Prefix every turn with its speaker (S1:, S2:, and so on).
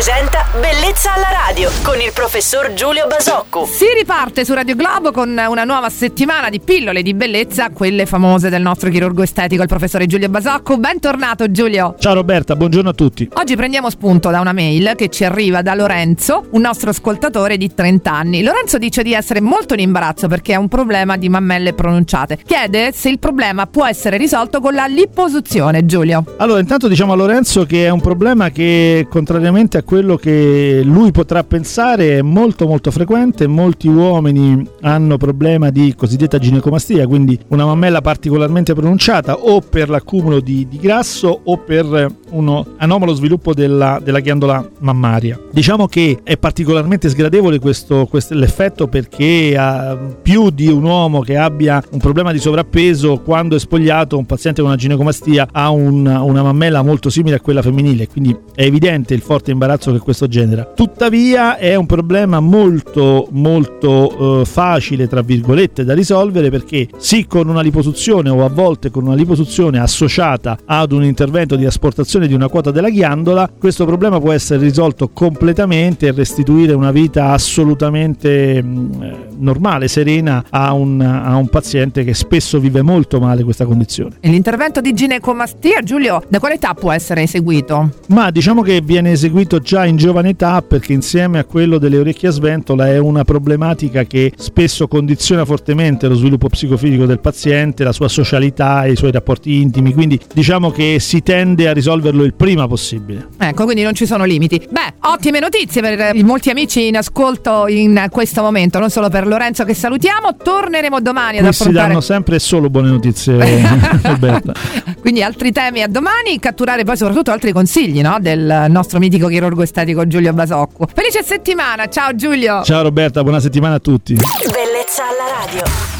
S1: presenta Bellezza alla radio con il professor Giulio Basocco.
S2: Si riparte su Radio Globo con una nuova settimana di pillole di bellezza, quelle famose del nostro chirurgo estetico, il professore Giulio Basocco. Bentornato Giulio.
S3: Ciao Roberta, buongiorno a tutti.
S2: Oggi prendiamo spunto da una mail che ci arriva da Lorenzo, un nostro ascoltatore di 30 anni. Lorenzo dice di essere molto in imbarazzo perché ha un problema di mammelle pronunciate. Chiede se il problema può essere risolto con la liposuzione, Giulio.
S3: Allora, intanto diciamo a Lorenzo che è un problema che contrariamente a quello che lui potrà pensare è molto molto frequente, molti uomini hanno problema di cosiddetta ginecomastia, quindi una mammella particolarmente pronunciata o per l'accumulo di, di grasso o per uno anomalo sviluppo della, della, ghiandola mammaria. Diciamo che è particolarmente sgradevole questo, questo l'effetto perché più di un uomo che abbia un problema di sovrappeso quando è spogliato un paziente con una ginecomastia ha un, una mammella molto simile a quella femminile, quindi è evidente il forte imbarazzo che questo genera. Tuttavia è un problema molto molto eh, facile tra virgolette da risolvere perché sì con una liposuzione o a volte con una liposuzione associata ad un intervento di asportazione di una quota della ghiandola questo problema può essere risolto completamente e restituire una vita assolutamente mh, eh, normale, serena a un, a un paziente che spesso vive molto male questa condizione.
S2: E l'intervento di ginecomastia, Giulio, da quale età può essere eseguito?
S3: Ma diciamo che viene eseguito già in giovane età perché insieme a quello delle orecchie a sventola è una problematica che spesso condiziona fortemente lo sviluppo psicofisico del paziente, la sua socialità e i suoi rapporti intimi, quindi diciamo che si tende a risolverlo il prima possibile.
S2: Ecco, quindi non ci sono limiti. Beh, ottime notizie per i molti amici in ascolto in questo momento, non solo per Lorenzo che salutiamo, torneremo domani ad
S3: Qui
S2: affrontare...
S3: si danno sempre solo buone notizie, Roberta.
S2: Quindi altri temi a domani, catturare poi soprattutto altri consigli no? del nostro mitico chirurgo estetico Giulio Basocco. Felice settimana, ciao Giulio!
S3: Ciao Roberta, buona settimana a tutti.
S1: Bellezza alla radio.